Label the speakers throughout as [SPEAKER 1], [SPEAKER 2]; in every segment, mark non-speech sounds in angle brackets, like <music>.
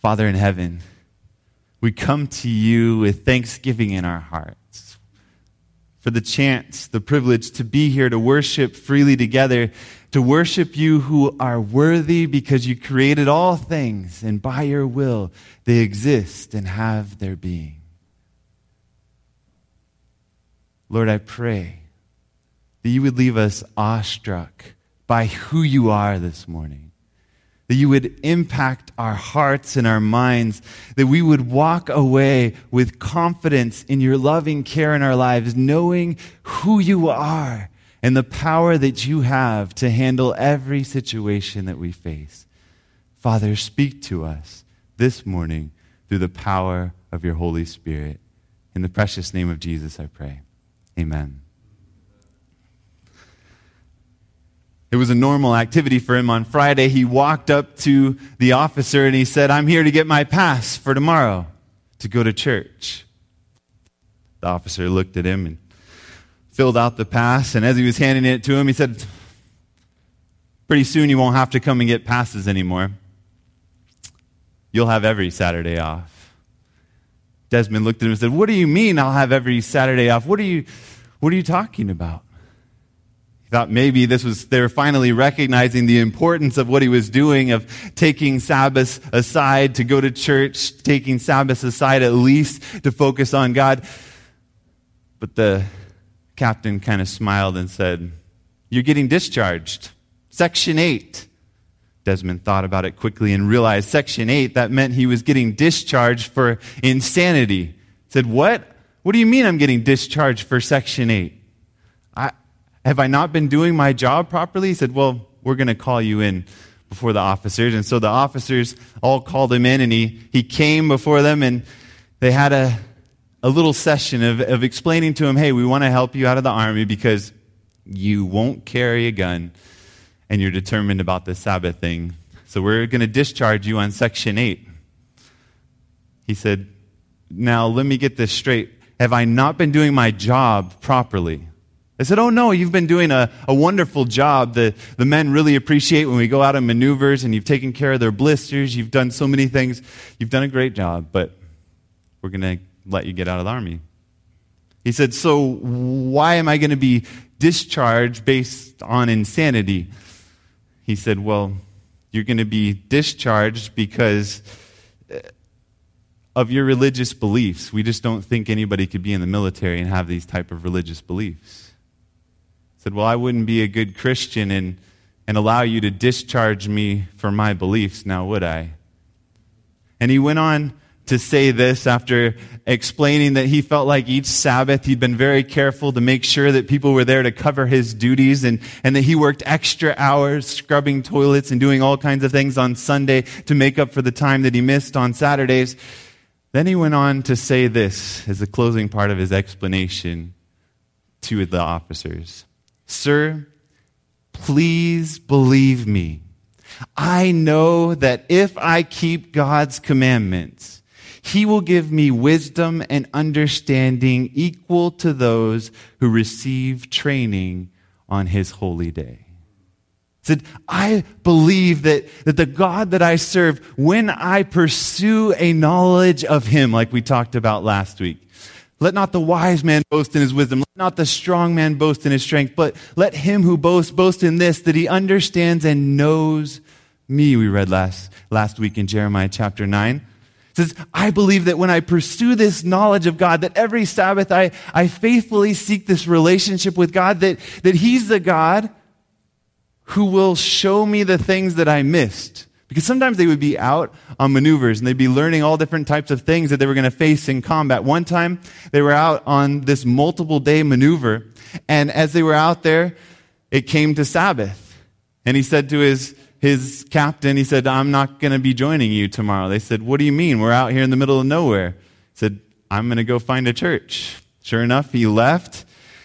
[SPEAKER 1] Father in heaven, we come to you with thanksgiving in our hearts for the chance, the privilege to be here to worship freely together, to worship you who are worthy because you created all things and by your will they exist and have their being. Lord, I pray that you would leave us awestruck by who you are this morning that you would impact our hearts and our minds, that we would walk away with confidence in your loving care in our lives, knowing who you are and the power that you have to handle every situation that we face. Father, speak to us this morning through the power of your Holy Spirit. In the precious name of Jesus, I pray. Amen. It was a normal activity for him on Friday. He walked up to the officer and he said, I'm here to get my pass for tomorrow to go to church. The officer looked at him and filled out the pass. And as he was handing it to him, he said, Pretty soon you won't have to come and get passes anymore. You'll have every Saturday off. Desmond looked at him and said, What do you mean I'll have every Saturday off? What are you, what are you talking about? Thought maybe this was, they were finally recognizing the importance of what he was doing, of taking Sabbath aside to go to church, taking Sabbath aside at least to focus on God. But the captain kind of smiled and said, You're getting discharged. Section 8. Desmond thought about it quickly and realized Section 8, that meant he was getting discharged for insanity. Said, What? What do you mean I'm getting discharged for Section 8? Have I not been doing my job properly? He said, Well, we're going to call you in before the officers. And so the officers all called him in, and he, he came before them, and they had a, a little session of, of explaining to him, Hey, we want to help you out of the army because you won't carry a gun and you're determined about the Sabbath thing. So we're going to discharge you on Section 8. He said, Now let me get this straight. Have I not been doing my job properly? I said, Oh, no, you've been doing a, a wonderful job. The, the men really appreciate when we go out on maneuvers and you've taken care of their blisters. You've done so many things. You've done a great job, but we're going to let you get out of the army. He said, So why am I going to be discharged based on insanity? He said, Well, you're going to be discharged because uh, of your religious beliefs. We just don't think anybody could be in the military and have these type of religious beliefs said, Well, I wouldn't be a good Christian and, and allow you to discharge me for my beliefs, now would I? And he went on to say this after explaining that he felt like each Sabbath he'd been very careful to make sure that people were there to cover his duties and, and that he worked extra hours scrubbing toilets and doing all kinds of things on Sunday to make up for the time that he missed on Saturdays. Then he went on to say this as the closing part of his explanation to the officers. Sir, please believe me. I know that if I keep God's commandments, he will give me wisdom and understanding equal to those who receive training on his holy day. Said, I believe that, that the God that I serve, when I pursue a knowledge of him, like we talked about last week, let not the wise man boast in his wisdom. Let not the strong man boast in his strength, but let him who boasts boast in this, that he understands and knows me. We read last, last week in Jeremiah chapter 9. It says, I believe that when I pursue this knowledge of God, that every Sabbath I, I faithfully seek this relationship with God, that, that he's the God who will show me the things that I missed because sometimes they would be out on maneuvers and they'd be learning all different types of things that they were going to face in combat. One time, they were out on this multiple day maneuver, and as they were out there, it came to Sabbath. And he said to his, his captain, he said, I'm not going to be joining you tomorrow. They said, What do you mean? We're out here in the middle of nowhere. He said, I'm going to go find a church. Sure enough, he left.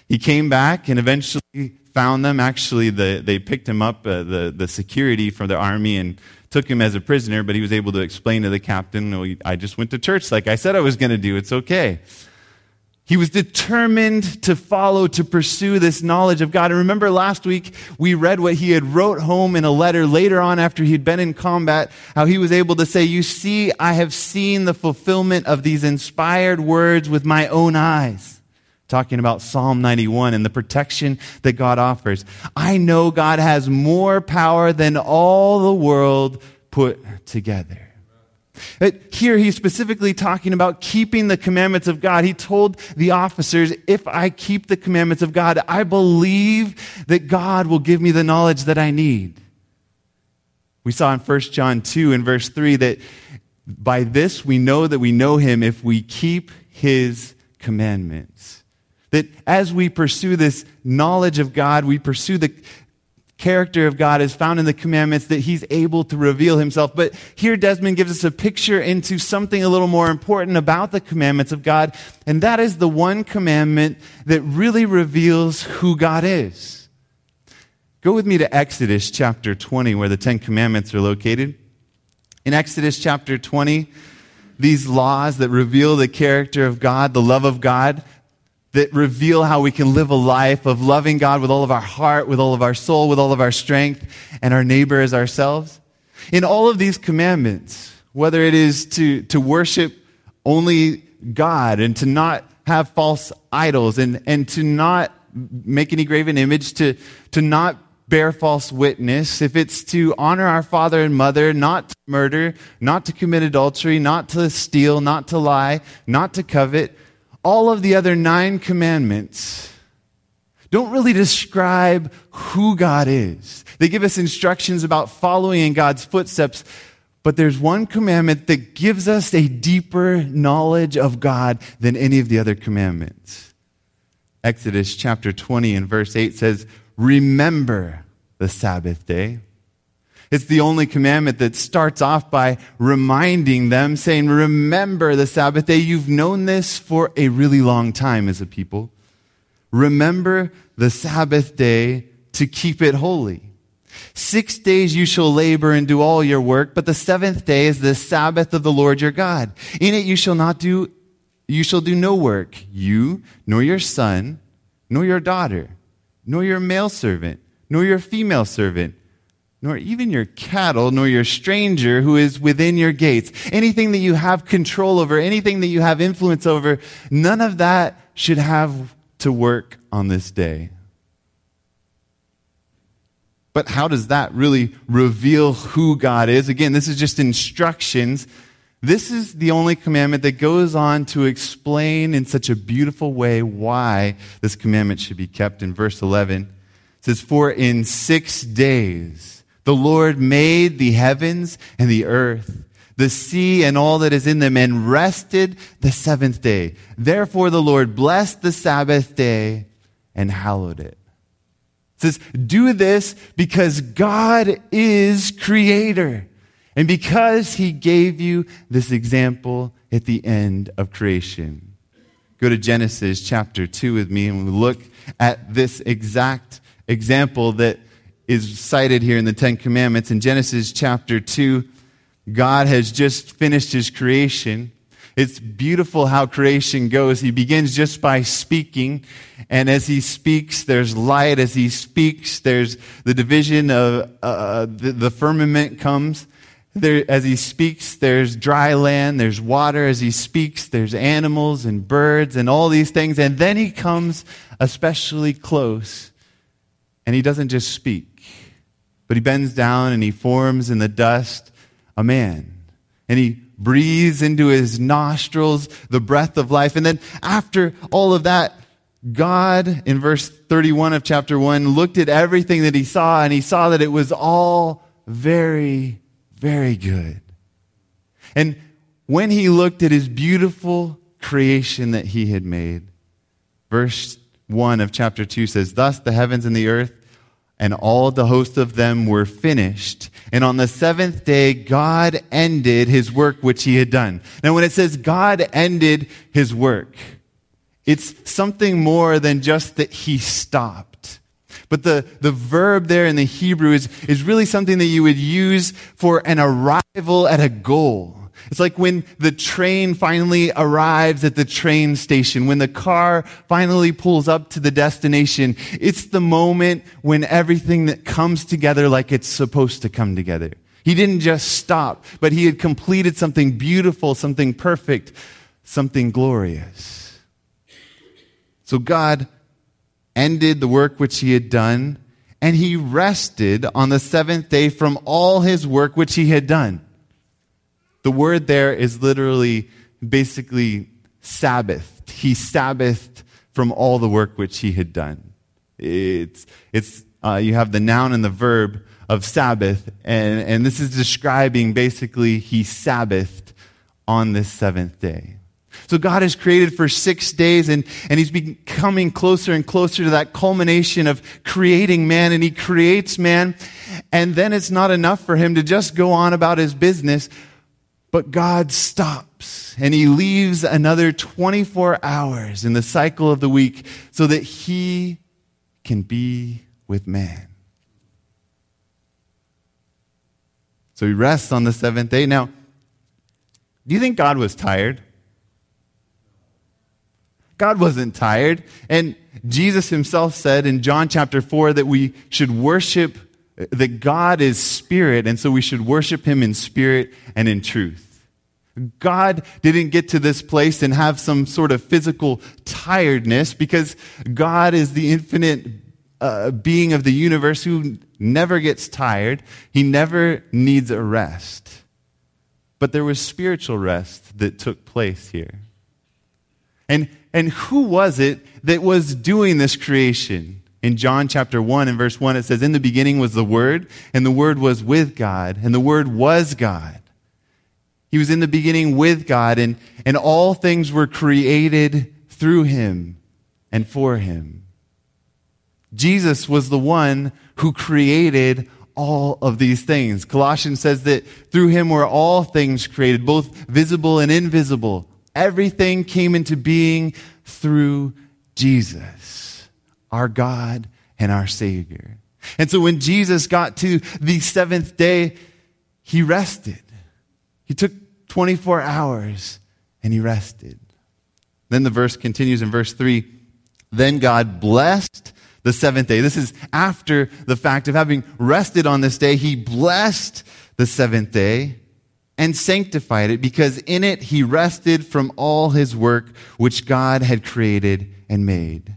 [SPEAKER 1] He came back and eventually found them. Actually, the, they picked him up, uh, the, the security from the army, and took him as a prisoner, but he was able to explain to the captain, oh, I just went to church like I said I was going to do. It's okay. He was determined to follow, to pursue this knowledge of God. And remember last week, we read what he had wrote home in a letter later on after he'd been in combat, how he was able to say, you see, I have seen the fulfillment of these inspired words with my own eyes. Talking about Psalm 91 and the protection that God offers. I know God has more power than all the world put together. Uh, here, he's specifically talking about keeping the commandments of God. He told the officers, if I keep the commandments of God, I believe that God will give me the knowledge that I need. We saw in 1 John 2 and verse 3 that by this we know that we know him if we keep his commandments. That as we pursue this knowledge of God, we pursue the, character of God is found in the commandments that he's able to reveal himself. But here Desmond gives us a picture into something a little more important about the commandments of God, and that is the one commandment that really reveals who God is. Go with me to Exodus chapter 20, where the Ten Commandments are located. In Exodus chapter 20, these laws that reveal the character of God, the love of God, that reveal how we can live a life of loving God with all of our heart, with all of our soul, with all of our strength, and our neighbor as ourselves. In all of these commandments, whether it is to, to worship only God and to not have false idols and, and to not make any graven image, to, to not bear false witness, if it's to honor our father and mother, not to murder, not to commit adultery, not to steal, not to lie, not to covet, all of the other nine commandments don't really describe who God is. They give us instructions about following in God's footsteps, but there's one commandment that gives us a deeper knowledge of God than any of the other commandments. Exodus chapter 20 and verse 8 says, Remember the Sabbath day it's the only commandment that starts off by reminding them, saying, Remember the Sabbath day. You've known this for a really long time as a people. Remember the Sabbath day to keep it holy. Six days you shall labor and do all your work, but the seventh day is the Sabbath of the Lord your God. In it you shall not do, you shall do no work, you, nor your son, nor your daughter, nor your male servant, nor your female servant nor even your cattle, nor your stranger who is within your gates. Anything that you have control over, anything that you have influence over, none of that should have to work on this day. But how does that really reveal who God is? Again, this is just instructions. This is the only commandment that goes on to explain in such a beautiful way why this commandment should be kept. In verse 11, it says, For in six days, the Lord made the heavens and the earth, the sea and all that is in them, and rested the seventh day. Therefore, the Lord blessed the Sabbath day and hallowed it. It says, do this because God is creator. And because he gave you this example at the end of creation. Go to Genesis chapter 2 with me and we look at this exact example that is cited here in the Ten Commandments. In Genesis chapter 2, God has just finished his creation. It's beautiful how creation goes. He begins just by speaking. And as he speaks, there's light. As he speaks, there's the division of uh, the, the firmament comes. There, as he speaks, there's dry land, there's water. As he speaks, there's animals and birds and all these things. And then he comes especially close and he doesn't just speak. But he bends down and he forms in the dust a man. And he breathes into his nostrils the breath of life. And then after all of that, God, in verse 31 of chapter 1, looked at everything that he saw and he saw that it was all very, very good. And when he looked at his beautiful creation that he had made, verse 1 of chapter 2 says, Thus the heavens and the earth and all the host of them were finished. And on the seventh day, God ended his work which he had done. Now, when it says God ended his work, it's something more than just that he stopped. But the, the verb there in the Hebrew is, is really something that you would use for an arrival at a goal. It's like when the train finally arrives at the train station, when the car finally pulls up to the destination. It's the moment when everything that comes together like it's supposed to come together. He didn't just stop, but he had completed something beautiful, something perfect, something glorious. So God ended the work which he had done, and he rested on the seventh day from all his work which he had done. The word there is literally basically Sabbath. He Sabbathed from all the work which he had done. It's, it's, uh, you have the noun and the verb of Sabbath, and, and this is describing basically he Sabbathed on this seventh day. So God has created for six days and, and he's becoming closer and closer to that culmination of creating man and he creates man. And then it's not enough for him to just go on about his business, but God stops and he leaves another 24 hours in the cycle of the week so that he can be with man. So he rests on the seventh day. Now, do you think God was tired? God wasn't tired. And Jesus himself said in John chapter 4 that we should worship, that God is spirit, and so we should worship him in spirit and in truth. God didn't get to this place and have some sort of physical tiredness because God is the infinite uh, being of the universe who never gets tired. He never needs a rest. But there was spiritual rest that took place here. And, and who was it that was doing this creation? In John chapter 1 and verse 1, it says, In the beginning was the Word, and the Word was with God, and the Word was God. He was in the beginning with God, and, and all things were created through him and for him. Jesus was the one who created all of these things. Colossians says that through him were all things created, both visible and invisible. Everything came into being through Jesus, our God and our Savior. And so when Jesus got to the seventh day, he rested. He took 24 hours and he rested. Then the verse continues in verse 3 Then God blessed the seventh day. This is after the fact of having rested on this day. He blessed the seventh day and sanctified it because in it he rested from all his work which God had created and made.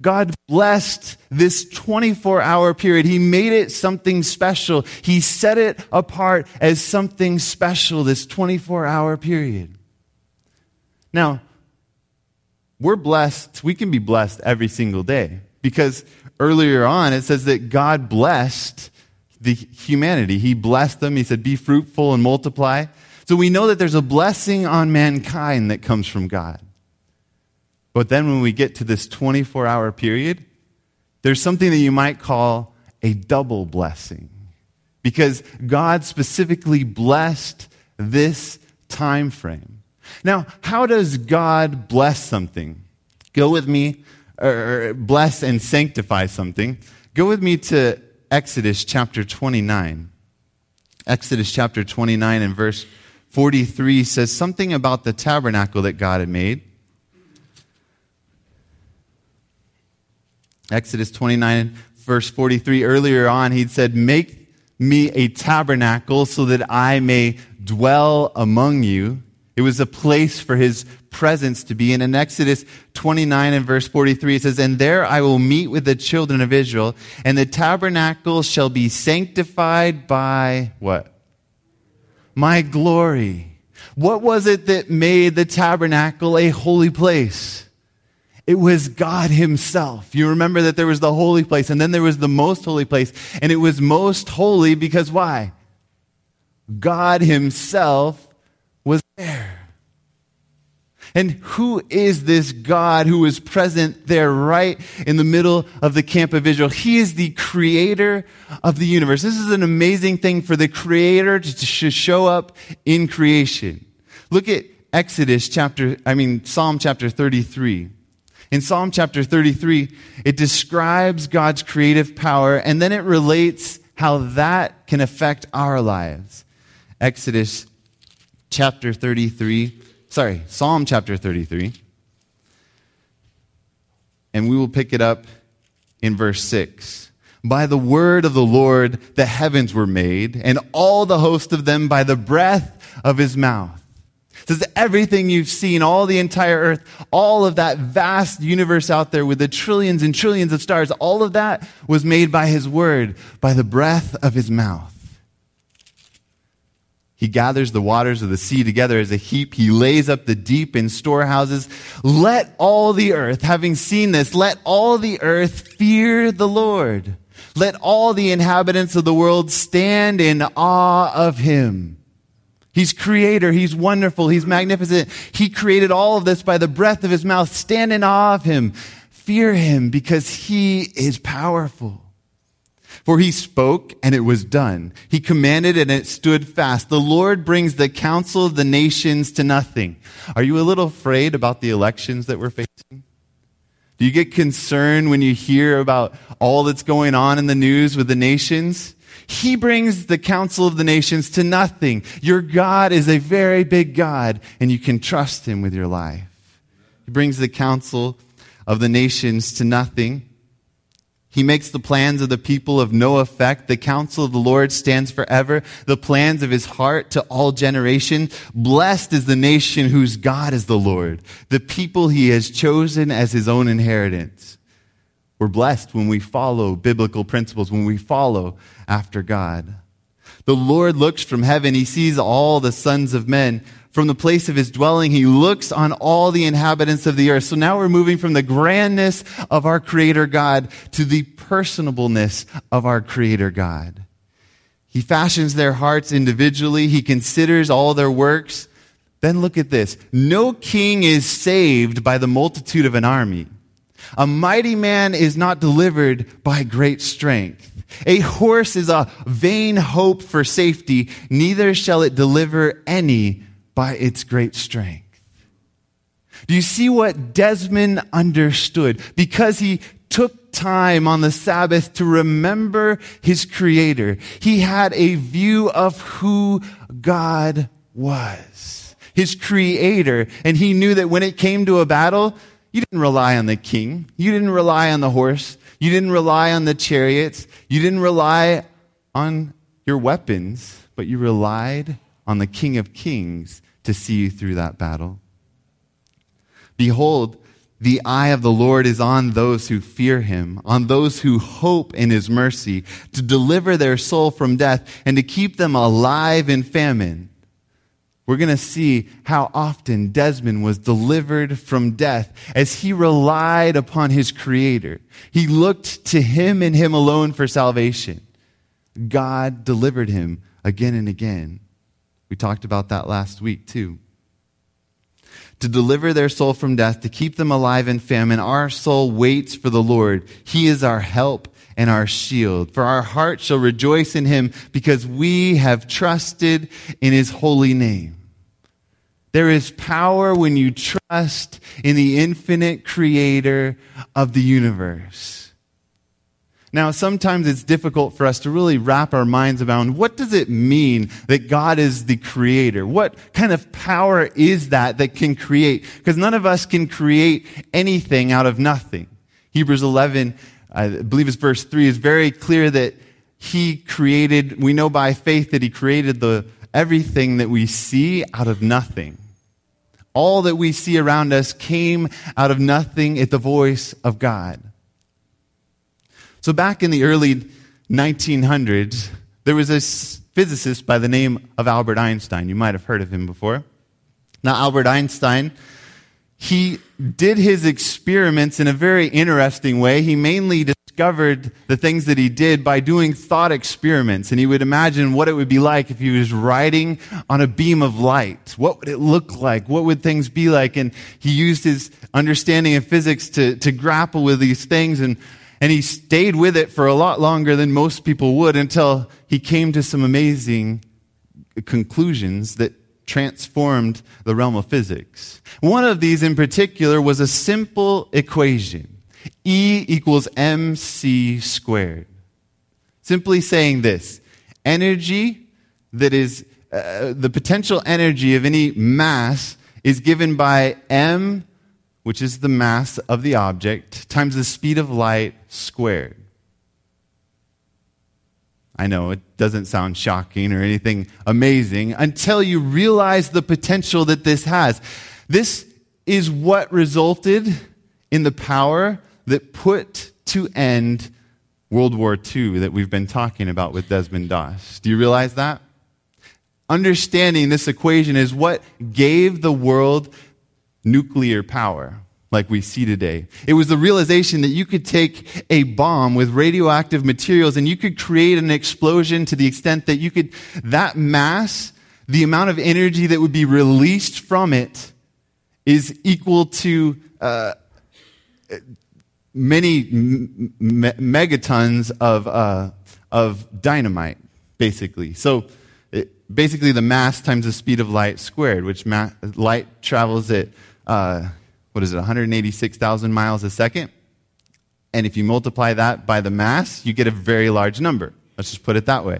[SPEAKER 1] God blessed this 24 hour period. He made it something special. He set it apart as something special, this 24 hour period. Now, we're blessed. We can be blessed every single day because earlier on it says that God blessed the humanity. He blessed them. He said, be fruitful and multiply. So we know that there's a blessing on mankind that comes from God. But then when we get to this 24 hour period, there's something that you might call a double blessing. Because God specifically blessed this time frame. Now, how does God bless something? Go with me, or bless and sanctify something. Go with me to Exodus chapter 29. Exodus chapter 29 and verse 43 says something about the tabernacle that God had made. Exodus 29, verse 43, earlier on, he'd said, Make me a tabernacle so that I may dwell among you. It was a place for his presence to be. And in Exodus 29 and verse 43, it says, And there I will meet with the children of Israel, and the tabernacle shall be sanctified by what? My glory. What was it that made the tabernacle a holy place? It was God Himself. You remember that there was the holy place and then there was the most holy place. And it was most holy because why? God Himself was there. And who is this God who is present there right in the middle of the camp of Israel? He is the creator of the universe. This is an amazing thing for the creator to show up in creation. Look at Exodus chapter, I mean, Psalm chapter 33. In Psalm chapter 33, it describes God's creative power and then it relates how that can affect our lives. Exodus chapter 33. Sorry, Psalm chapter 33. And we will pick it up in verse 6. By the word of the Lord the heavens were made, and all the host of them by the breath of his mouth. Says everything you've seen, all the entire earth, all of that vast universe out there with the trillions and trillions of stars, all of that was made by his word, by the breath of his mouth. He gathers the waters of the sea together as a heap. He lays up the deep in storehouses. Let all the earth, having seen this, let all the earth fear the Lord. Let all the inhabitants of the world stand in awe of him. He's creator. He's wonderful. He's magnificent. He created all of this by the breath of his mouth. Stand in awe of him. Fear him because he is powerful. For he spoke and it was done. He commanded and it stood fast. The Lord brings the counsel of the nations to nothing. Are you a little afraid about the elections that we're facing? Do you get concerned when you hear about all that's going on in the news with the nations? He brings the counsel of the nations to nothing. Your God is a very big God and you can trust him with your life. He brings the counsel of the nations to nothing. He makes the plans of the people of no effect. The counsel of the Lord stands forever. The plans of his heart to all generations. Blessed is the nation whose God is the Lord, the people he has chosen as his own inheritance. We're blessed when we follow biblical principles, when we follow after God. The Lord looks from heaven. He sees all the sons of men from the place of his dwelling, he looks on all the inhabitants of the earth. So now we're moving from the grandness of our Creator God to the personableness of our Creator God. He fashions their hearts individually. He considers all their works. Then look at this. No king is saved by the multitude of an army. A mighty man is not delivered by great strength. A horse is a vain hope for safety, neither shall it deliver any by its great strength. Do you see what Desmond understood? Because he took time on the Sabbath to remember his Creator, he had a view of who God was, his Creator, and he knew that when it came to a battle, you didn't rely on the king, you didn't rely on the horse, you didn't rely on the chariots, you didn't rely on your weapons, but you relied on the King of Kings to see you through that battle. Behold, the eye of the Lord is on those who fear him, on those who hope in his mercy, to deliver their soul from death and to keep them alive in famine. We're going to see how often Desmond was delivered from death as he relied upon his creator. He looked to him and him alone for salvation. God delivered him again and again. We talked about that last week, too. To deliver their soul from death, to keep them alive in famine, our soul waits for the Lord. He is our help and our shield. For our heart shall rejoice in him because we have trusted in his holy name. There is power when you trust in the infinite creator of the universe. Now, sometimes it's difficult for us to really wrap our minds around what does it mean that God is the creator? What kind of power is that that can create? Because none of us can create anything out of nothing. Hebrews 11, I believe it's verse 3, is very clear that he created, we know by faith that he created the, everything that we see out of nothing. All that we see around us came out of nothing at the voice of God. So back in the early 1900s, there was a physicist by the name of Albert Einstein. You might have heard of him before. Now, Albert Einstein, he did his experiments in a very interesting way. He mainly discovered the things that he did by doing thought experiments. And he would imagine what it would be like if he was riding on a beam of light. What would it look like? What would things be like? And he used his understanding of physics to, to grapple with these things. And and he stayed with it for a lot longer than most people would until he came to some amazing conclusions that transformed the realm of physics. One of these in particular was a simple equation. E equals mc squared. Simply saying this, energy that is uh, the potential energy of any mass is given by m, which is the mass of the object, times the speed of light squared. I know it doesn't sound shocking or anything amazing until you realize the potential that this has. This is what resulted in the power that put to end World War II that we've been talking about with Desmond Doss. Do you realize that? Understanding this equation is what gave the world nuclear power like we see today. It was the realization that you could take a bomb with radioactive materials and you could create an explosion to the extent that you could, that mass, the amount of energy that would be released from it is equal to uh, many me- megatons of, uh, of dynamite, basically. So, it, basically, the mass times the speed of light squared, which ma- light travels at, uh, what is it, 186,000 miles a second? And if you multiply that by the mass, you get a very large number. Let's just put it that way.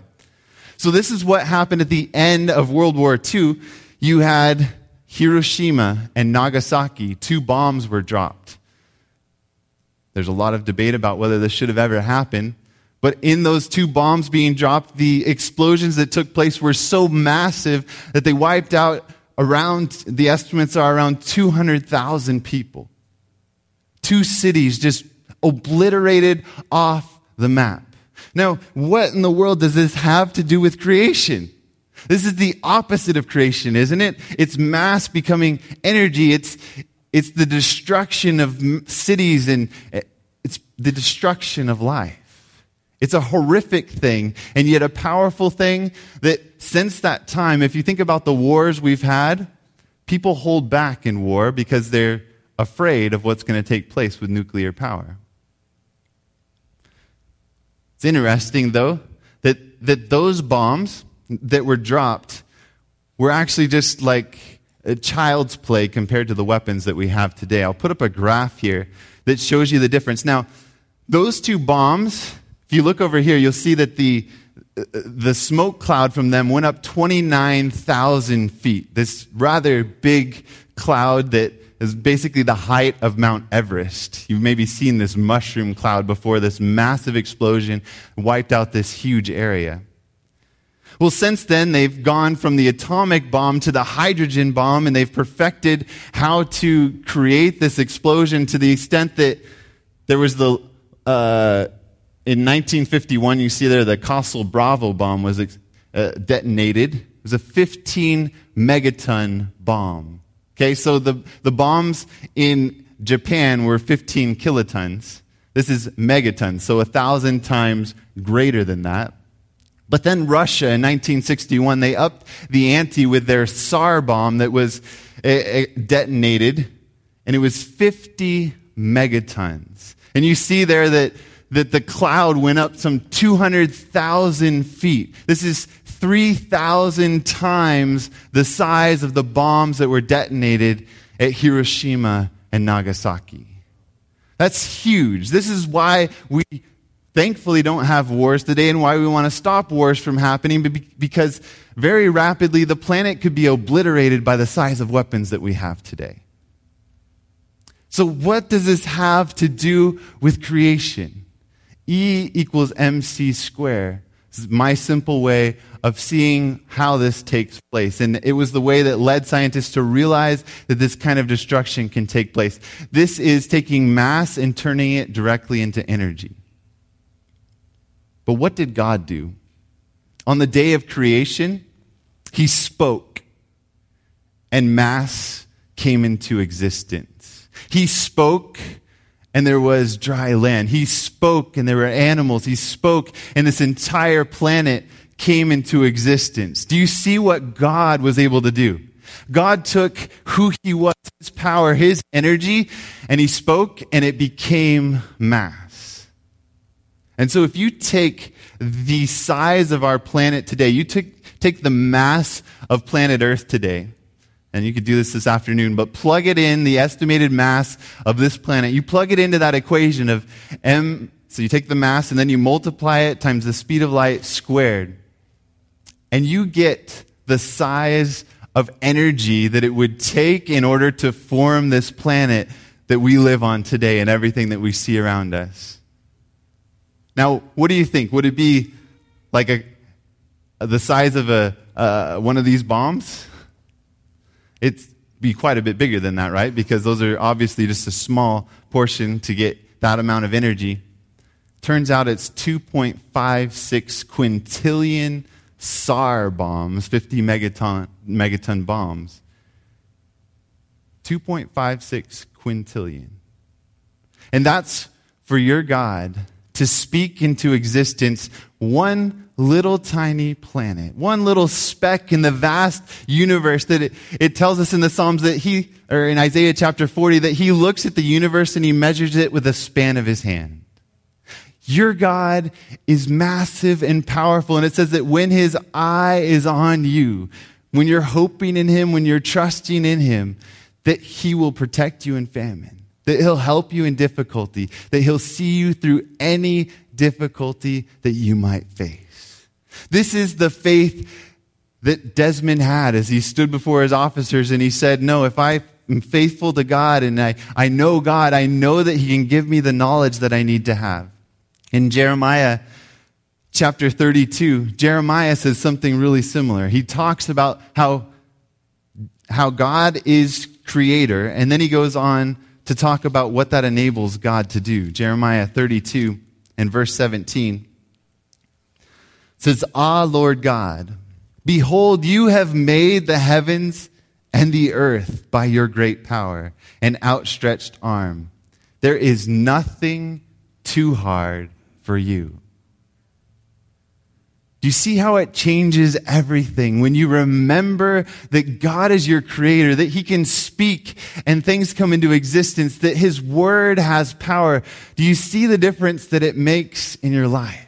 [SPEAKER 1] So, this is what happened at the end of World War II. You had Hiroshima and Nagasaki, two bombs were dropped. There's a lot of debate about whether this should have ever happened. But in those two bombs being dropped, the explosions that took place were so massive that they wiped out around, the estimates are around 200,000 people. Two cities just obliterated off the map. Now, what in the world does this have to do with creation? This is the opposite of creation, isn't it? It's mass becoming energy. It's, it's the destruction of cities and eh, it's the destruction of life. It's a horrific thing and yet a powerful thing that since that time, if you think about the wars we've had, people hold back in war because they're afraid of what's going to take place with nuclear power. It's interesting, though, that, that those bombs that were dropped were actually just like child's play compared to the weapons that we have today. I'll put up a graph here that shows you the difference. Now, those two bombs, if you look over here, you'll see that the, uh, the smoke cloud from them went up 29,000 feet. This rather big cloud that is basically the height of Mount Everest. You've maybe seen this mushroom cloud before, this massive explosion wiped out this huge area. Well, since then, they've gone from the atomic bomb to the hydrogen bomb, and they've perfected how to create this explosion to the extent that there was the, uh, in 1951, you see there the Castle Bravo bomb was uh, detonated. It was a 15 megaton bomb. Okay, so the, the bombs in Japan were 15 kilotons. This is megatons, so a thousand times greater than that. But then Russia in 1961, they upped the ante with their Tsar bomb that was uh, detonated, and it was 50 megatons. And you see there that, that the cloud went up some 200,000 feet. This is 3,000 times the size of the bombs that were detonated at Hiroshima and Nagasaki. That's huge. This is why we thankfully don't have wars today and why we want to stop wars from happening because very rapidly the planet could be obliterated by the size of weapons that we have today. So, what does this have to do with creation? E equals mc squared. This is my simple way of seeing how this takes place. And it was the way that led scientists to realize that this kind of destruction can take place. This is taking mass and turning it directly into energy. But what did God do? On the day of creation, He spoke, and mass came into existence. He spoke, and there was dry land. He spoke, and there were animals. He spoke, and this entire planet came into existence. Do you see what God was able to do? God took who he was, his power, his energy, and he spoke, and it became mass. And so if you take the size of our planet today, you take, take the mass of planet Earth today, and you could do this this afternoon, but plug it in, the estimated mass of this planet. You plug it into that equation of m, so you take the mass and then you multiply it times the speed of light squared. And you get the size of energy that it would take in order to form this planet that we live on today and everything that we see around us. Now, what do you think? Would it be like a, the size of a, uh, one of these bombs? It'd be quite a bit bigger than that, right? Because those are obviously just a small portion to get that amount of energy. Turns out it's 2.56 quintillion Tsar bombs, 50 megaton, megaton bombs. 2.56 quintillion. And that's for your God to speak into existence one little tiny planet, one little speck in the vast universe that it, it tells us in the Psalms that he, or in Isaiah chapter 40, that he looks at the universe and he measures it with a span of his hand. Your God is massive and powerful. And it says that when his eye is on you, when you're hoping in him, when you're trusting in him, that he will protect you in famine, that he'll help you in difficulty, that he'll see you through any difficulty that you might face. This is the faith that Desmond had as he stood before his officers and he said, No, if I am faithful to God and I, I know God, I know that he can give me the knowledge that I need to have. In Jeremiah chapter 32, Jeremiah says something really similar. He talks about how, how God is creator, and then he goes on to talk about what that enables God to do. Jeremiah 32 and verse 17 says, Ah, Lord God, behold, you have made the heavens and the earth by your great power and outstretched arm. There is nothing too hard for you. Do you see how it changes everything when you remember that God is your creator, that He can speak and things come into existence, that His word has power? Do you see the difference that it makes in your life?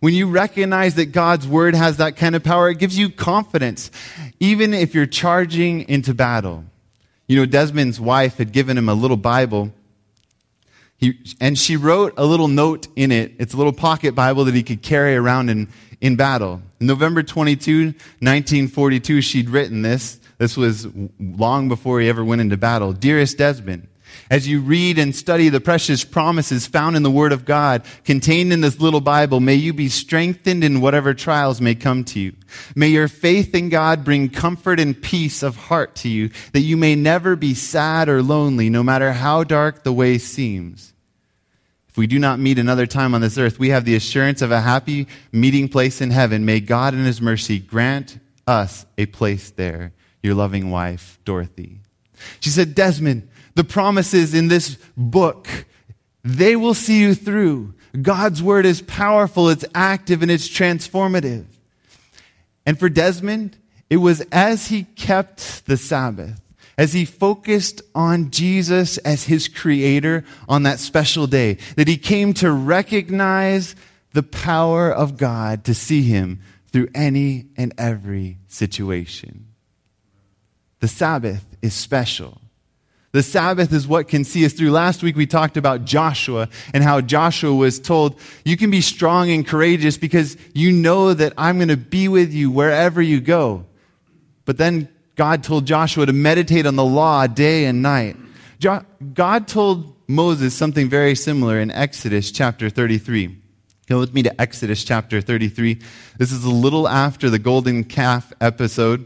[SPEAKER 1] When you recognize that God's word has that kind of power, it gives you confidence, even if you're charging into battle. You know, Desmond's wife had given him a little Bible he, and she wrote a little note in it. It's a little pocket Bible that he could carry around in, in battle. November 22, 1942, she'd written this. This was long before he ever went into battle. Dearest Desmond, as you read and study the precious promises found in the Word of God contained in this little Bible, may you be strengthened in whatever trials may come to you. May your faith in God bring comfort and peace of heart to you, that you may never be sad or lonely, no matter how dark the way seems. If we do not meet another time on this earth, we have the assurance of a happy meeting place in heaven. May God in His mercy grant us a place there. Your loving wife, Dorothy. She said, Desmond, the promises in this book, they will see you through. God's word is powerful, it's active, and it's transformative. And for Desmond, it was as he kept the Sabbath, as he focused on Jesus as his creator on that special day, that he came to recognize the power of God to see him through any and every situation. The Sabbath is special. The Sabbath is what can see us through. Last week we talked about Joshua and how Joshua was told, you can be strong and courageous because you know that I'm going to be with you wherever you go. But then God told Joshua to meditate on the law day and night. Jo- God told Moses something very similar in Exodus chapter 33. Go with me to Exodus chapter 33. This is a little after the golden calf episode.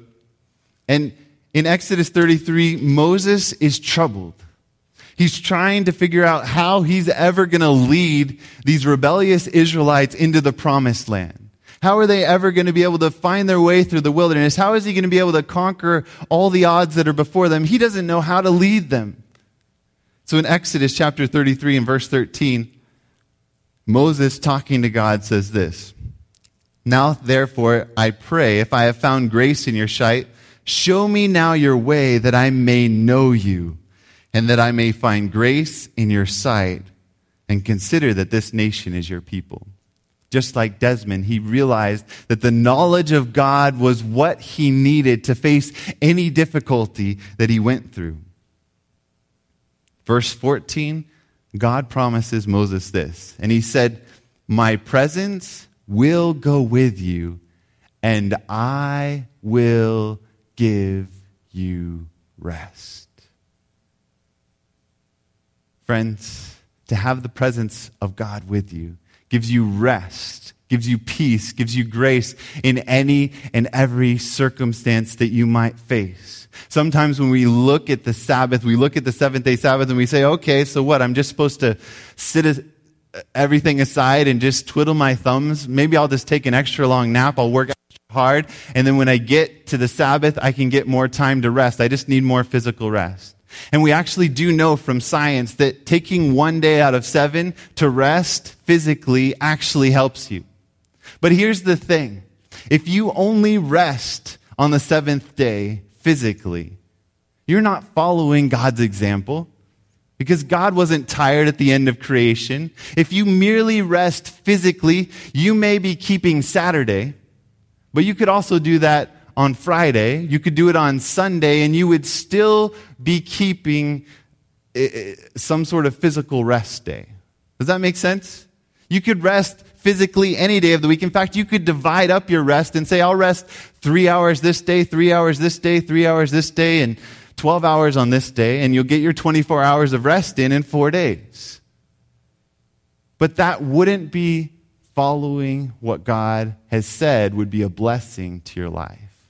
[SPEAKER 1] And in Exodus 33, Moses is troubled. He's trying to figure out how he's ever going to lead these rebellious Israelites into the promised land. How are they ever going to be able to find their way through the wilderness? How is he going to be able to conquer all the odds that are before them? He doesn't know how to lead them. So in Exodus chapter 33 and verse 13, Moses talking to God says this Now therefore I pray, if I have found grace in your sight, show me now your way that I may know you, and that I may find grace in your sight, and consider that this nation is your people just like Desmond, he realized that the knowledge of God was what he needed to face any difficulty that he went through. Verse 14, God promises Moses this, and he said, My presence will go with you, and I will give you rest. Friends, to have the presence of God with you gives you rest, gives you peace, gives you grace in any and every circumstance that you might face. Sometimes when we look at the Sabbath, we look at the seventh day Sabbath and we say, okay, so what? I'm just supposed to sit everything aside and just twiddle my thumbs. Maybe I'll just take an extra long nap. I'll work hard. And then when I get to the Sabbath, I can get more time to rest. I just need more physical rest. And we actually do know from science that taking one day out of seven to rest physically actually helps you. But here's the thing. If you only rest on the seventh day physically, you're not following God's example because God wasn't tired at the end of creation. If you merely rest physically, you may be keeping Saturday, but you could also do that on Friday. You could do it on Sunday, and you would still be keeping eh, eh, some sort of physical rest day. Does that make sense? You could rest physically any day of the week. In fact, you could divide up your rest and say, I'll rest three hours this day, three hours this day, three hours this day, and 12 hours on this day, and you'll get your 24 hours of rest in in four days. But that wouldn't be following what God has said would be a blessing to your life.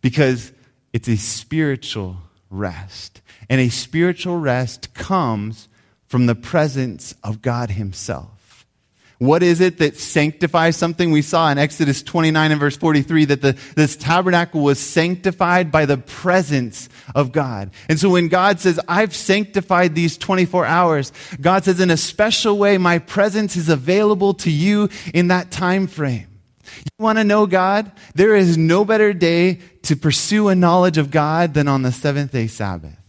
[SPEAKER 1] Because it's a spiritual rest. And a spiritual rest comes from the presence of God Himself. What is it that sanctifies something? We saw in Exodus 29 and verse 43 that the, this tabernacle was sanctified by the presence of God. And so when God says, I've sanctified these 24 hours, God says, in a special way, my presence is available to you in that time frame. You want to know God? There is no better day to pursue a knowledge of God than on the seventh day Sabbath.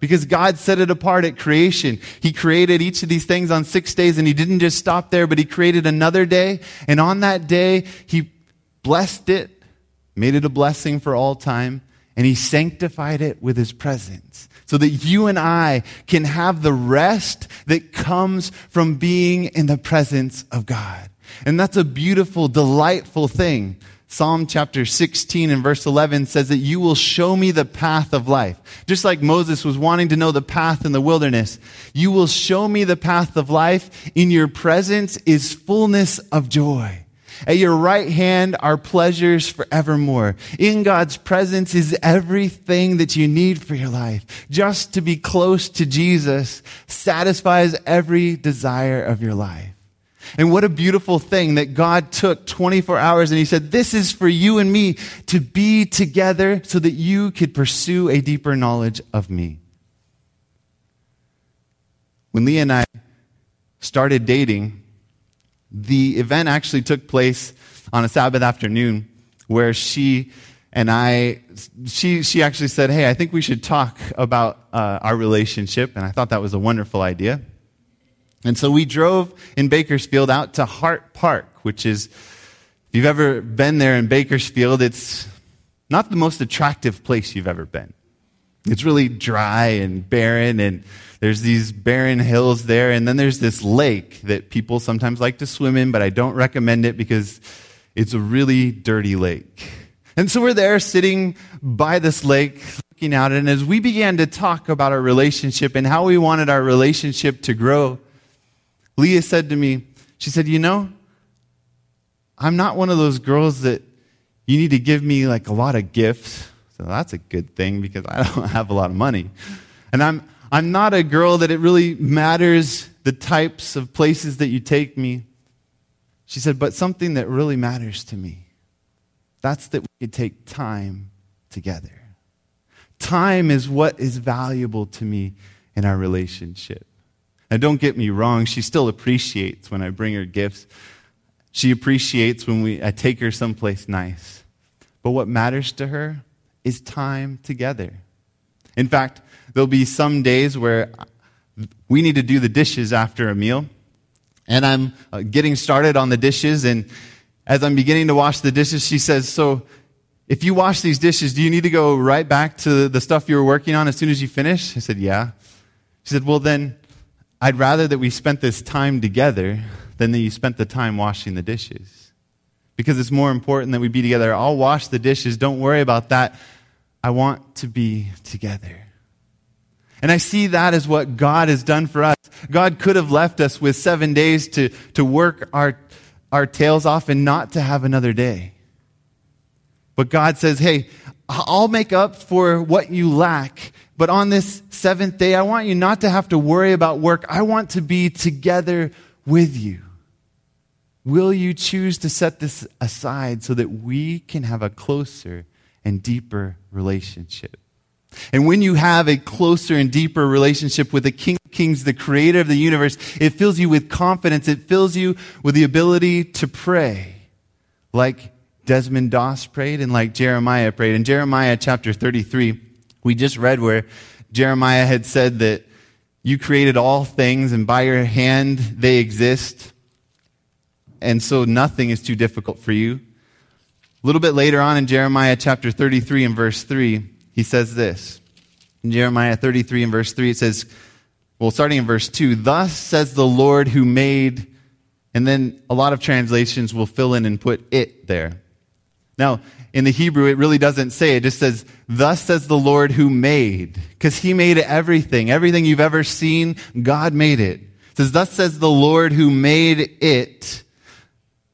[SPEAKER 1] Because God set it apart at creation. He created each of these things on six days and He didn't just stop there, but He created another day. And on that day, He blessed it, made it a blessing for all time, and He sanctified it with His presence. So that you and I can have the rest that comes from being in the presence of God. And that's a beautiful, delightful thing. Psalm chapter 16 and verse 11 says that you will show me the path of life. Just like Moses was wanting to know the path in the wilderness, you will show me the path of life. In your presence is fullness of joy. At your right hand are pleasures forevermore. In God's presence is everything that you need for your life. Just to be close to Jesus satisfies every desire of your life. And what a beautiful thing that God took 24 hours and He said, This is for you and me to be together so that you could pursue a deeper knowledge of me. When Leah and I started dating, the event actually took place on a Sabbath afternoon where she and I, she, she actually said, Hey, I think we should talk about uh, our relationship. And I thought that was a wonderful idea. And so we drove in Bakersfield out to Hart Park, which is, if you've ever been there in Bakersfield, it's not the most attractive place you've ever been. It's really dry and barren, and there's these barren hills there, and then there's this lake that people sometimes like to swim in, but I don't recommend it because it's a really dirty lake. And so we're there sitting by this lake, looking out, and as we began to talk about our relationship and how we wanted our relationship to grow, Leah said to me, she said, You know, I'm not one of those girls that you need to give me like a lot of gifts. So that's a good thing because I don't <laughs> have a lot of money. And I'm, I'm not a girl that it really matters the types of places that you take me. She said, but something that really matters to me. That's that we could take time together. Time is what is valuable to me in our relationship. Now, don't get me wrong, she still appreciates when I bring her gifts. She appreciates when we, I take her someplace nice. But what matters to her is time together. In fact, there'll be some days where we need to do the dishes after a meal. And I'm uh, getting started on the dishes. And as I'm beginning to wash the dishes, she says, So, if you wash these dishes, do you need to go right back to the stuff you were working on as soon as you finish? I said, Yeah. She said, Well, then I'd rather that we spent this time together than that you spent the time washing the dishes. because it's more important that we be together. I'll wash the dishes. Don't worry about that. I want to be together. And I see that as what God has done for us. God could have left us with seven days to, to work our, our tails off and not to have another day. But God says, hey, I'll make up for what you lack. But on this seventh day, I want you not to have to worry about work. I want to be together with you. Will you choose to set this aside so that we can have a closer and deeper relationship? And when you have a closer and deeper relationship with the King of Kings, the creator of the universe, it fills you with confidence. It fills you with the ability to pray like Desmond Doss prayed and like Jeremiah prayed. In Jeremiah chapter 33, we just read where Jeremiah had said that you created all things and by your hand they exist. And so nothing is too difficult for you. A little bit later on in Jeremiah chapter 33 and verse 3, he says this. In Jeremiah 33 and verse 3, it says, well, starting in verse 2, Thus says the Lord who made, and then a lot of translations will fill in and put it there. Now, in the Hebrew, it really doesn't say. It just says, Thus says the Lord who made. Because he made everything. Everything you've ever seen, God made it. It says, Thus says the Lord who made it.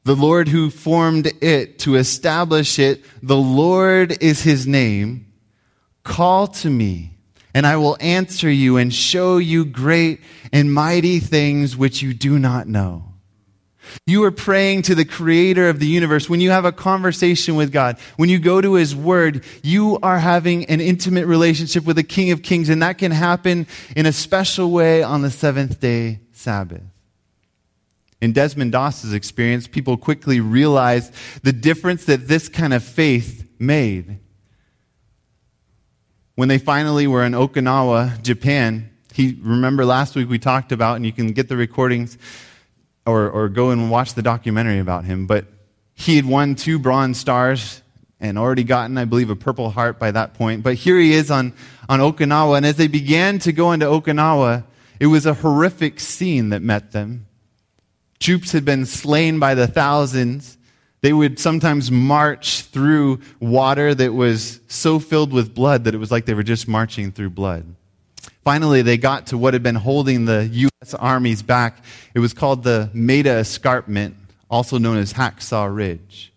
[SPEAKER 1] The Lord who formed it to establish it. The Lord is his name. Call to me, and I will answer you and show you great and mighty things which you do not know. You are praying to the creator of the universe. When you have a conversation with God, when you go to his word, you are having an intimate relationship with the King of Kings, and that can happen in a special way on the seventh day Sabbath. In Desmond Doss's experience, people quickly realized the difference that this kind of faith made. When they finally were in Okinawa, Japan, he remember last week we talked about, and you can get the recordings or, or go and watch the documentary about him, but he had won two bronze stars and already gotten, I believe, a Purple Heart by that point. But here he is on, on Okinawa, and as they began to go into Okinawa, it was a horrific scene that met them. Troops had been slain by the thousands. They would sometimes march through water that was so filled with blood that it was like they were just marching through blood. Finally, they got to what had been holding the U.S. armies back. It was called the Maeda Escarpment, also known as Hacksaw Ridge.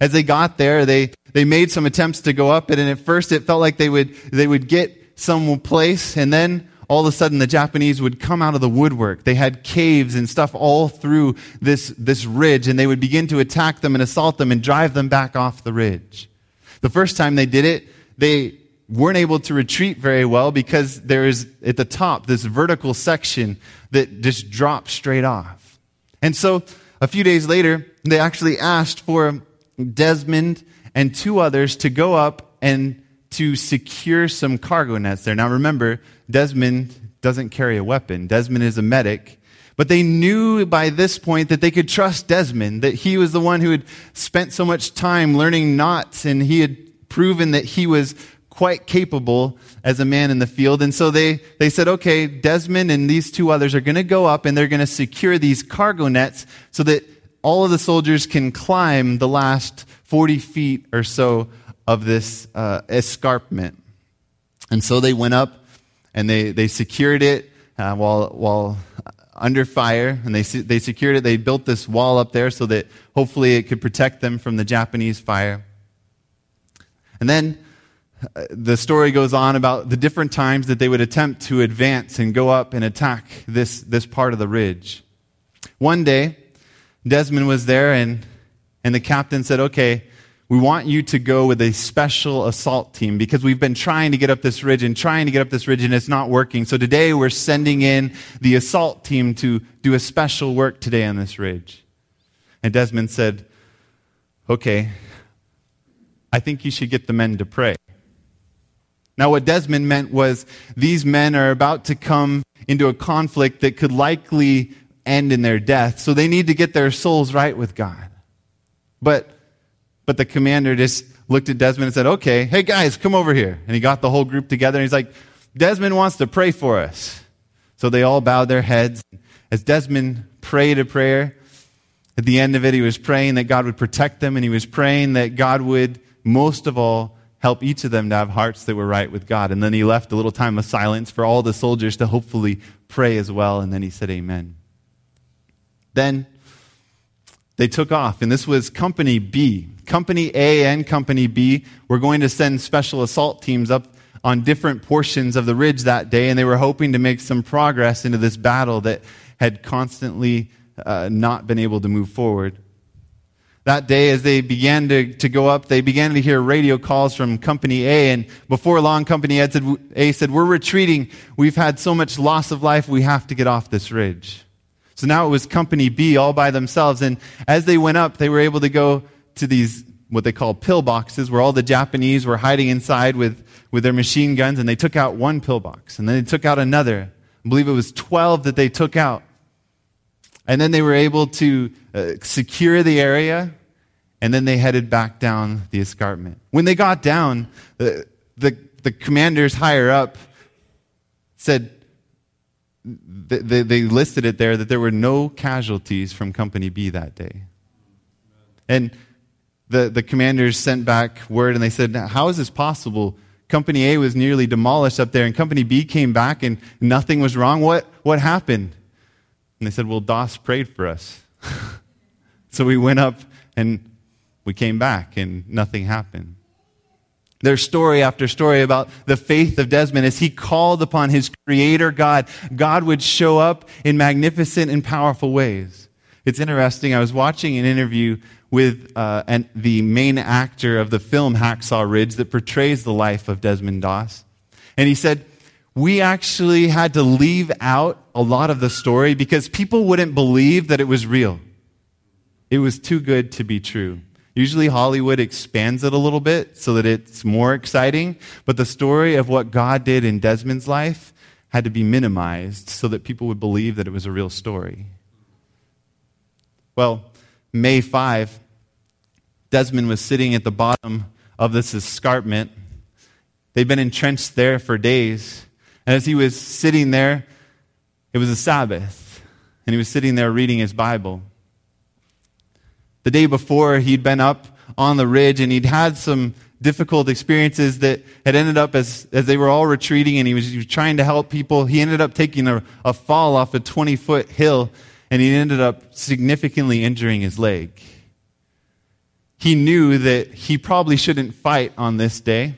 [SPEAKER 1] As they got there, they, they made some attempts to go up it, and at first it felt like they would, they would get some place, and then all of a sudden the Japanese would come out of the woodwork. They had caves and stuff all through this, this ridge, and they would begin to attack them and assault them and drive them back off the ridge. The first time they did it, they weren't able to retreat very well because there is at the top this vertical section that just drops straight off. And so a few days later, they actually asked for Desmond and two others to go up and to secure some cargo nets there. Now remember, Desmond doesn't carry a weapon. Desmond is a medic. But they knew by this point that they could trust Desmond, that he was the one who had spent so much time learning knots and he had proven that he was quite capable as a man in the field. And so they, they said, okay, Desmond and these two others are going to go up and they're going to secure these cargo nets so that all of the soldiers can climb the last 40 feet or so of this uh, escarpment. And so they went up and they, they secured it uh, while, while under fire, and they, they secured it. They built this wall up there so that hopefully it could protect them from the Japanese fire. And then the story goes on about the different times that they would attempt to advance and go up and attack this, this part of the ridge. One day, Desmond was there, and, and the captain said, Okay, we want you to go with a special assault team because we've been trying to get up this ridge and trying to get up this ridge and it's not working. So today we're sending in the assault team to do a special work today on this ridge. And Desmond said, Okay, I think you should get the men to pray. Now, what Desmond meant was these men are about to come into a conflict that could likely end in their death, so they need to get their souls right with God. But but the commander just looked at Desmond and said, Okay, hey guys, come over here. And he got the whole group together and he's like, Desmond wants to pray for us. So they all bowed their heads. As Desmond prayed a prayer, At the end of it, he was praying that God would protect them, and he was praying that God would, most of all, help each of them to have hearts that were right with God. And then he left a little time of silence for all the soldiers to hopefully pray as well, and then he said, Amen. Then they took off, and this was Company B. Company A and Company B were going to send special assault teams up on different portions of the ridge that day, and they were hoping to make some progress into this battle that had constantly uh, not been able to move forward. That day, as they began to, to go up, they began to hear radio calls from Company A, and before long, Company A said, A said, We're retreating. We've had so much loss of life, we have to get off this ridge. So now it was Company B all by themselves. And as they went up, they were able to go to these, what they call pillboxes, where all the Japanese were hiding inside with, with their machine guns. And they took out one pillbox. And then they took out another. I believe it was 12 that they took out. And then they were able to uh, secure the area. And then they headed back down the escarpment. When they got down, the, the, the commanders higher up said, they, they listed it there that there were no casualties from Company B that day. And the, the commanders sent back word and they said, How is this possible? Company A was nearly demolished up there, and Company B came back and nothing was wrong. What, what happened? And they said, Well, Doss prayed for us. <laughs> so we went up and we came back, and nothing happened. There's story after story about the faith of Desmond as he called upon his creator God. God would show up in magnificent and powerful ways. It's interesting. I was watching an interview with uh, an, the main actor of the film Hacksaw Ridge that portrays the life of Desmond Doss. And he said, We actually had to leave out a lot of the story because people wouldn't believe that it was real. It was too good to be true. Usually Hollywood expands it a little bit so that it's more exciting, but the story of what God did in Desmond's life had to be minimized so that people would believe that it was a real story. Well, May 5, Desmond was sitting at the bottom of this escarpment. They'd been entrenched there for days. As he was sitting there, it was a Sabbath, and he was sitting there reading his Bible. The day before, he'd been up on the ridge and he'd had some difficult experiences that had ended up as, as they were all retreating and he was, he was trying to help people. He ended up taking a, a fall off a 20 foot hill and he ended up significantly injuring his leg. He knew that he probably shouldn't fight on this day,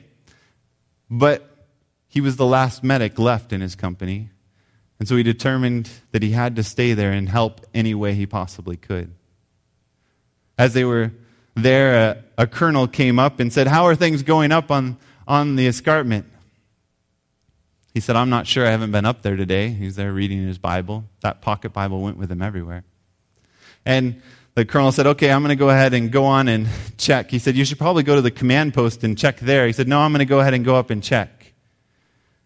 [SPEAKER 1] but he was the last medic left in his company. And so he determined that he had to stay there and help any way he possibly could. As they were there, a, a colonel came up and said, How are things going up on, on the escarpment? He said, I'm not sure. I haven't been up there today. He's there reading his Bible. That pocket Bible went with him everywhere. And the colonel said, Okay, I'm going to go ahead and go on and check. He said, You should probably go to the command post and check there. He said, No, I'm going to go ahead and go up and check.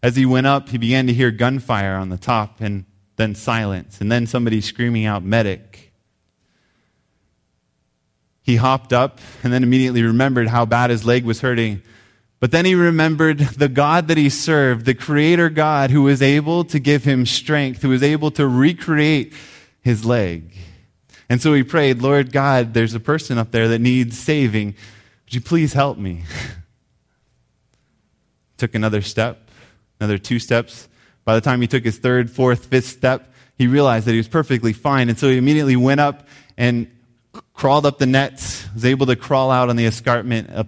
[SPEAKER 1] As he went up, he began to hear gunfire on the top and then silence, and then somebody screaming out, Medic he hopped up and then immediately remembered how bad his leg was hurting. But then he remembered the God that he served, the creator God who was able to give him strength, who was able to recreate his leg. And so he prayed, Lord God, there's a person up there that needs saving. Would you please help me? <laughs> took another step, another two steps. By the time he took his third, fourth, fifth step, he realized that he was perfectly fine. And so he immediately went up and crawled up the nets, was able to crawl out on the escarpment, uh,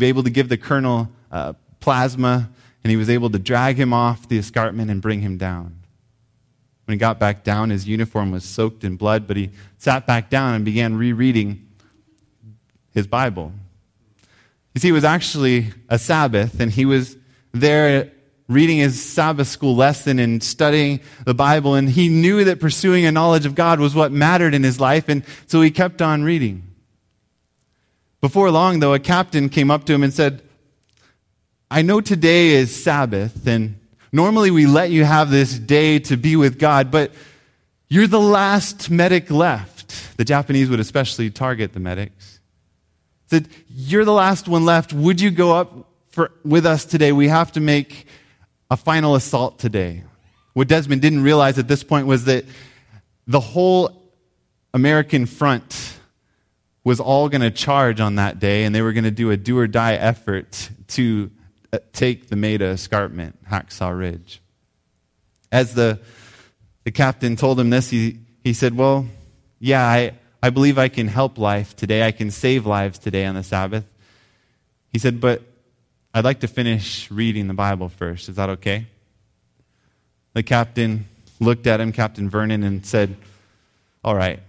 [SPEAKER 1] able to give the colonel uh, plasma, and he was able to drag him off the escarpment and bring him down. When he got back down, his uniform was soaked in blood, but he sat back down and began rereading his Bible. You see, it was actually a Sabbath, and he was there reading his Sabbath school lesson and studying the Bible, and he knew that pursuing a knowledge of God was what mattered in his life, and so he kept on reading. Before long, though, a captain came up to him and said, I know today is Sabbath, and normally we let you have this day to be with God, but you're the last medic left. The Japanese would especially target the medics. Said, You're the last one left. Would you go up for, with us today? We have to make a final assault today. What Desmond didn't realize at this point was that the whole American front was all going to charge on that day, and they were going to do a do or die effort to uh, take the Maeda escarpment, Hacksaw Ridge. As the, the captain told him this, he, he said, Well, yeah, I, I believe I can help life today. I can save lives today on the Sabbath. He said, But I'd like to finish reading the Bible first. Is that okay? The captain looked at him, Captain Vernon, and said, All right.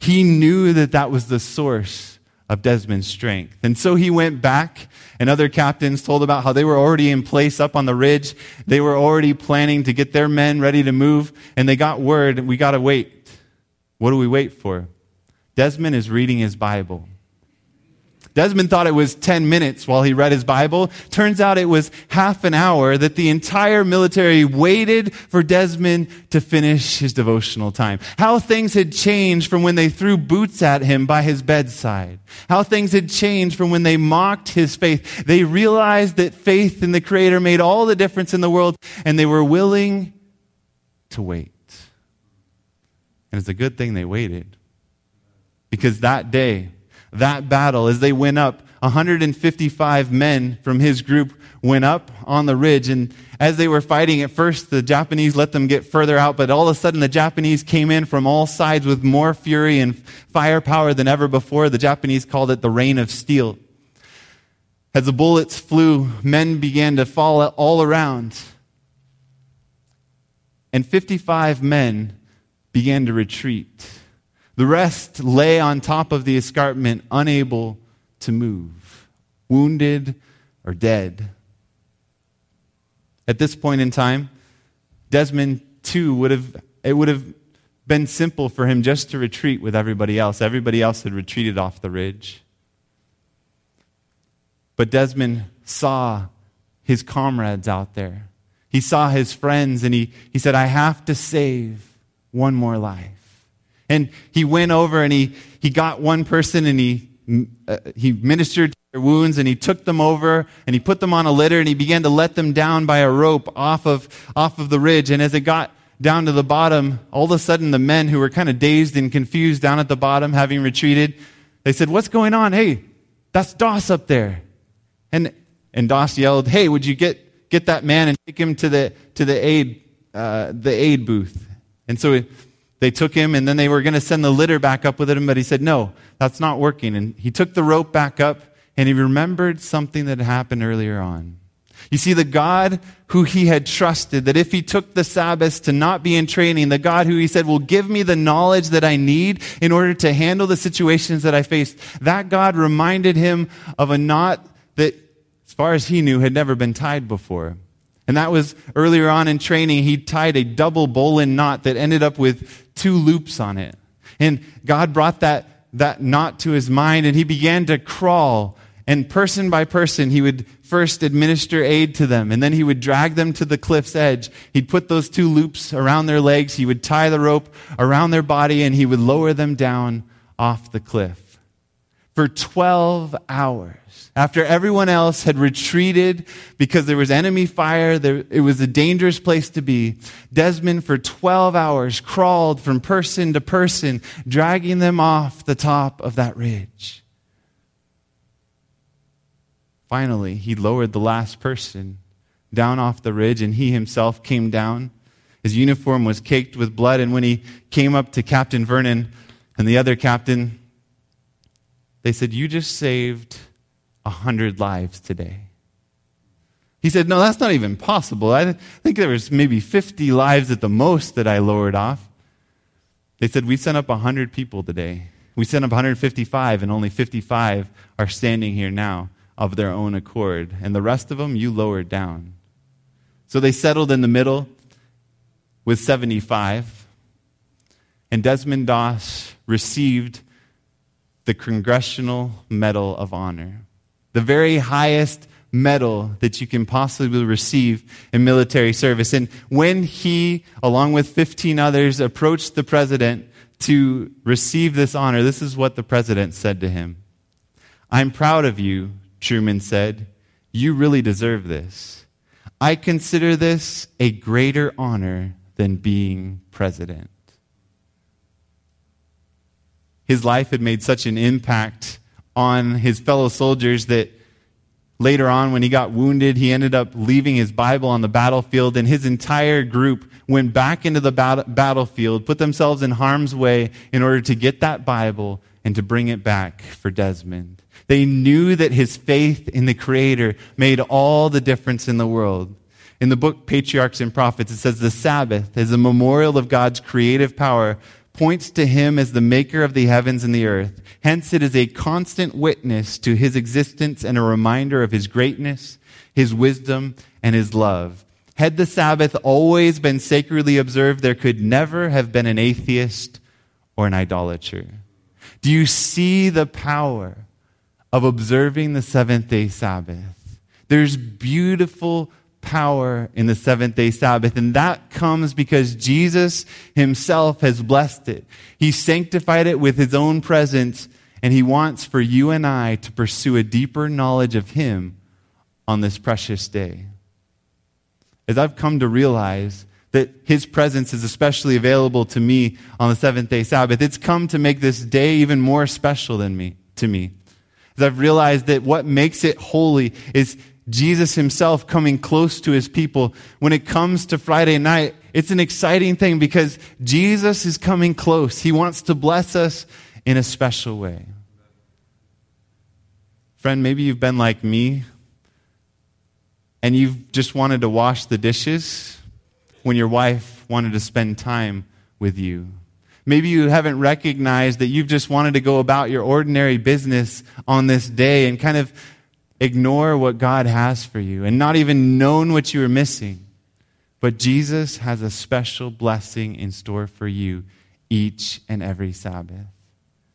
[SPEAKER 1] He knew that that was the source of Desmond's strength. And so he went back, and other captains told about how they were already in place up on the ridge. They were already planning to get their men ready to move, and they got word, we got to wait. What do we wait for? Desmond is reading his Bible. Desmond thought it was 10 minutes while he read his Bible. Turns out it was half an hour that the entire military waited for Desmond to finish his devotional time. How things had changed from when they threw boots at him by his bedside. How things had changed from when they mocked his faith. They realized that faith in the Creator made all the difference in the world and they were willing to wait. And it's a good thing they waited. Because that day, that battle as they went up. 155 men from his group went up on the ridge. And as they were fighting at first, the Japanese let them get further out. But all of a sudden, the Japanese came in from all sides with more fury and firepower than ever before. The Japanese called it the rain of steel. As the bullets flew, men began to fall all around. And 55 men began to retreat. The rest lay on top of the escarpment, unable to move, wounded or dead. At this point in time, Desmond too would have it would have been simple for him just to retreat with everybody else. Everybody else had retreated off the ridge. But Desmond saw his comrades out there. He saw his friends and he, he said, I have to save one more life. And he went over and he, he got one person and he, uh, he ministered to their wounds and he took them over and he put them on a litter and he began to let them down by a rope off of, off of the ridge. And as it got down to the bottom, all of a sudden the men who were kind of dazed and confused down at the bottom, having retreated, they said, What's going on? Hey, that's Doss up there. And, and Doss yelled, Hey, would you get, get that man and take him to the, to the aid, uh, the aid booth? And so they took him and then they were going to send the litter back up with him, but he said, No, that's not working. And he took the rope back up and he remembered something that happened earlier on. You see, the God who he had trusted, that if he took the Sabbath to not be in training, the God who he said will give me the knowledge that I need in order to handle the situations that I face, that God reminded him of a knot that, as far as he knew, had never been tied before. And that was earlier on in training, he tied a double bowline knot that ended up with two loops on it. And God brought that, that knot to his mind and he began to crawl. And person by person, he would first administer aid to them and then he would drag them to the cliff's edge. He'd put those two loops around their legs. He would tie the rope around their body and he would lower them down off the cliff. For 12 hours after everyone else had retreated because there was enemy fire, there, it was a dangerous place to be, Desmond for 12 hours crawled from person to person, dragging them off the top of that ridge. Finally, he lowered the last person down off the ridge, and he himself came down. His uniform was caked with blood, and when he came up to Captain Vernon and the other captain, they said, You just saved 100 lives today. He said, No, that's not even possible. I think there was maybe 50 lives at the most that I lowered off. They said, We sent up 100 people today. We sent up 155, and only 55 are standing here now of their own accord. And the rest of them, you lowered down. So they settled in the middle with 75. And Desmond Doss received the Congressional Medal of Honor the very highest medal that you can possibly receive in military service. And when he, along with 15 others, approached the president to receive this honor, this is what the president said to him I'm proud of you, Truman said. You really deserve this. I consider this a greater honor than being president. his life had made such an impact on his fellow soldiers that later on, when he got wounded, he ended up leaving his Bible on the battlefield, and his entire group went back into the bat- battlefield, put themselves in harm's way in order to get that Bible and to bring it back for Desmond. They knew that his faith in the Creator made all the difference in the world. In the book Patriarchs and Prophets, it says the Sabbath is a memorial of God's creative power, points to him as the maker of the heavens and the earth. Hence, it is a constant witness to his existence and a reminder of his greatness, his wisdom, and his love. Had the Sabbath always been sacredly observed, there could never have been an atheist or an idolater. Do you see the power of observing the seventh day Sabbath? There's beautiful power in the seventh day Sabbath. And that comes because Jesus himself has blessed it. He sanctified it with his own presence, and he wants for you and I to pursue a deeper knowledge of him on this precious day. As I've come to realize that his presence is especially available to me on the seventh day Sabbath, it's come to make this day even more special than me, to me. As I've realized that what makes it holy is Jesus himself coming close to his people. When it comes to Friday night, it's an exciting thing because Jesus is coming close. He wants to bless us in a special way. Friend, maybe you've been like me and you've just wanted to wash the dishes when your wife wanted to spend time with you. Maybe you haven't recognized that you've just wanted to go about your ordinary business on this day and kind of ignore what God has for you and not even known what you were missing. But Jesus has a special blessing in store for you each and every Sabbath. And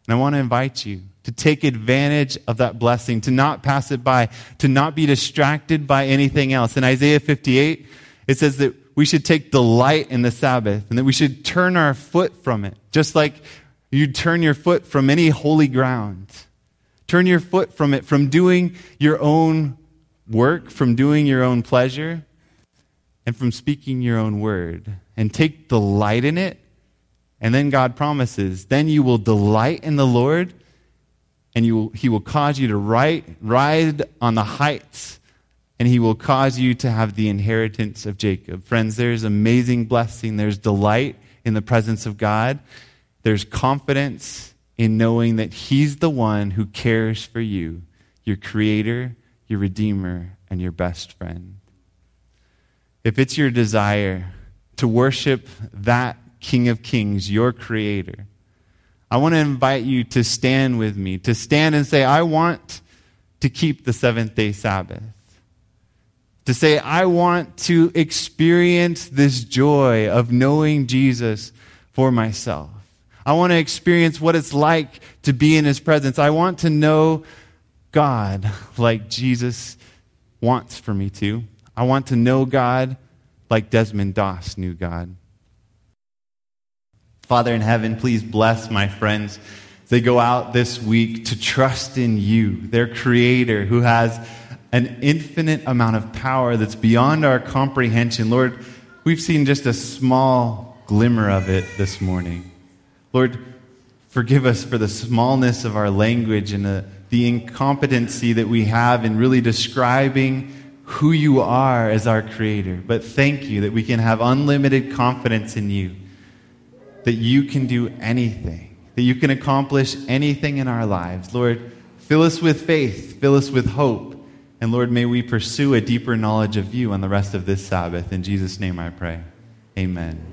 [SPEAKER 1] I want to invite you to take advantage of that blessing, to not pass it by, to not be distracted by anything else. In Isaiah 58, it says that we should take delight in the Sabbath and that we should turn our foot from it, just like you turn your foot from any holy ground. Turn your foot from it, from doing your own work, from doing your own pleasure, and from speaking your own word. And take delight in it. And then God promises, then you will delight in the Lord, and will, He will cause you to ride on the heights, and He will cause you to have the inheritance of Jacob. Friends, there's amazing blessing. There's delight in the presence of God, there's confidence in knowing that He's the one who cares for you, your Creator, your Redeemer, and your best friend. If it's your desire to worship that King of Kings, your Creator, I want to invite you to stand with me, to stand and say, I want to keep the seventh day Sabbath. To say, I want to experience this joy of knowing Jesus for myself. I want to experience what it's like to be in His presence. I want to know God like Jesus wants for me to. I want to know God like Desmond Doss knew God. Father in heaven, please bless my friends they go out this week to trust in you, their Creator, who has an infinite amount of power that's beyond our comprehension. Lord, we've seen just a small glimmer of it this morning. Lord, forgive us for the smallness of our language and the, the incompetency that we have in really describing who you are as our Creator. But thank you that we can have unlimited confidence in you, that you can do anything, that you can accomplish anything in our lives. Lord, fill us with faith, fill us with hope. And Lord, may we pursue a deeper knowledge of you on the rest of this Sabbath. In Jesus' name I pray. Amen.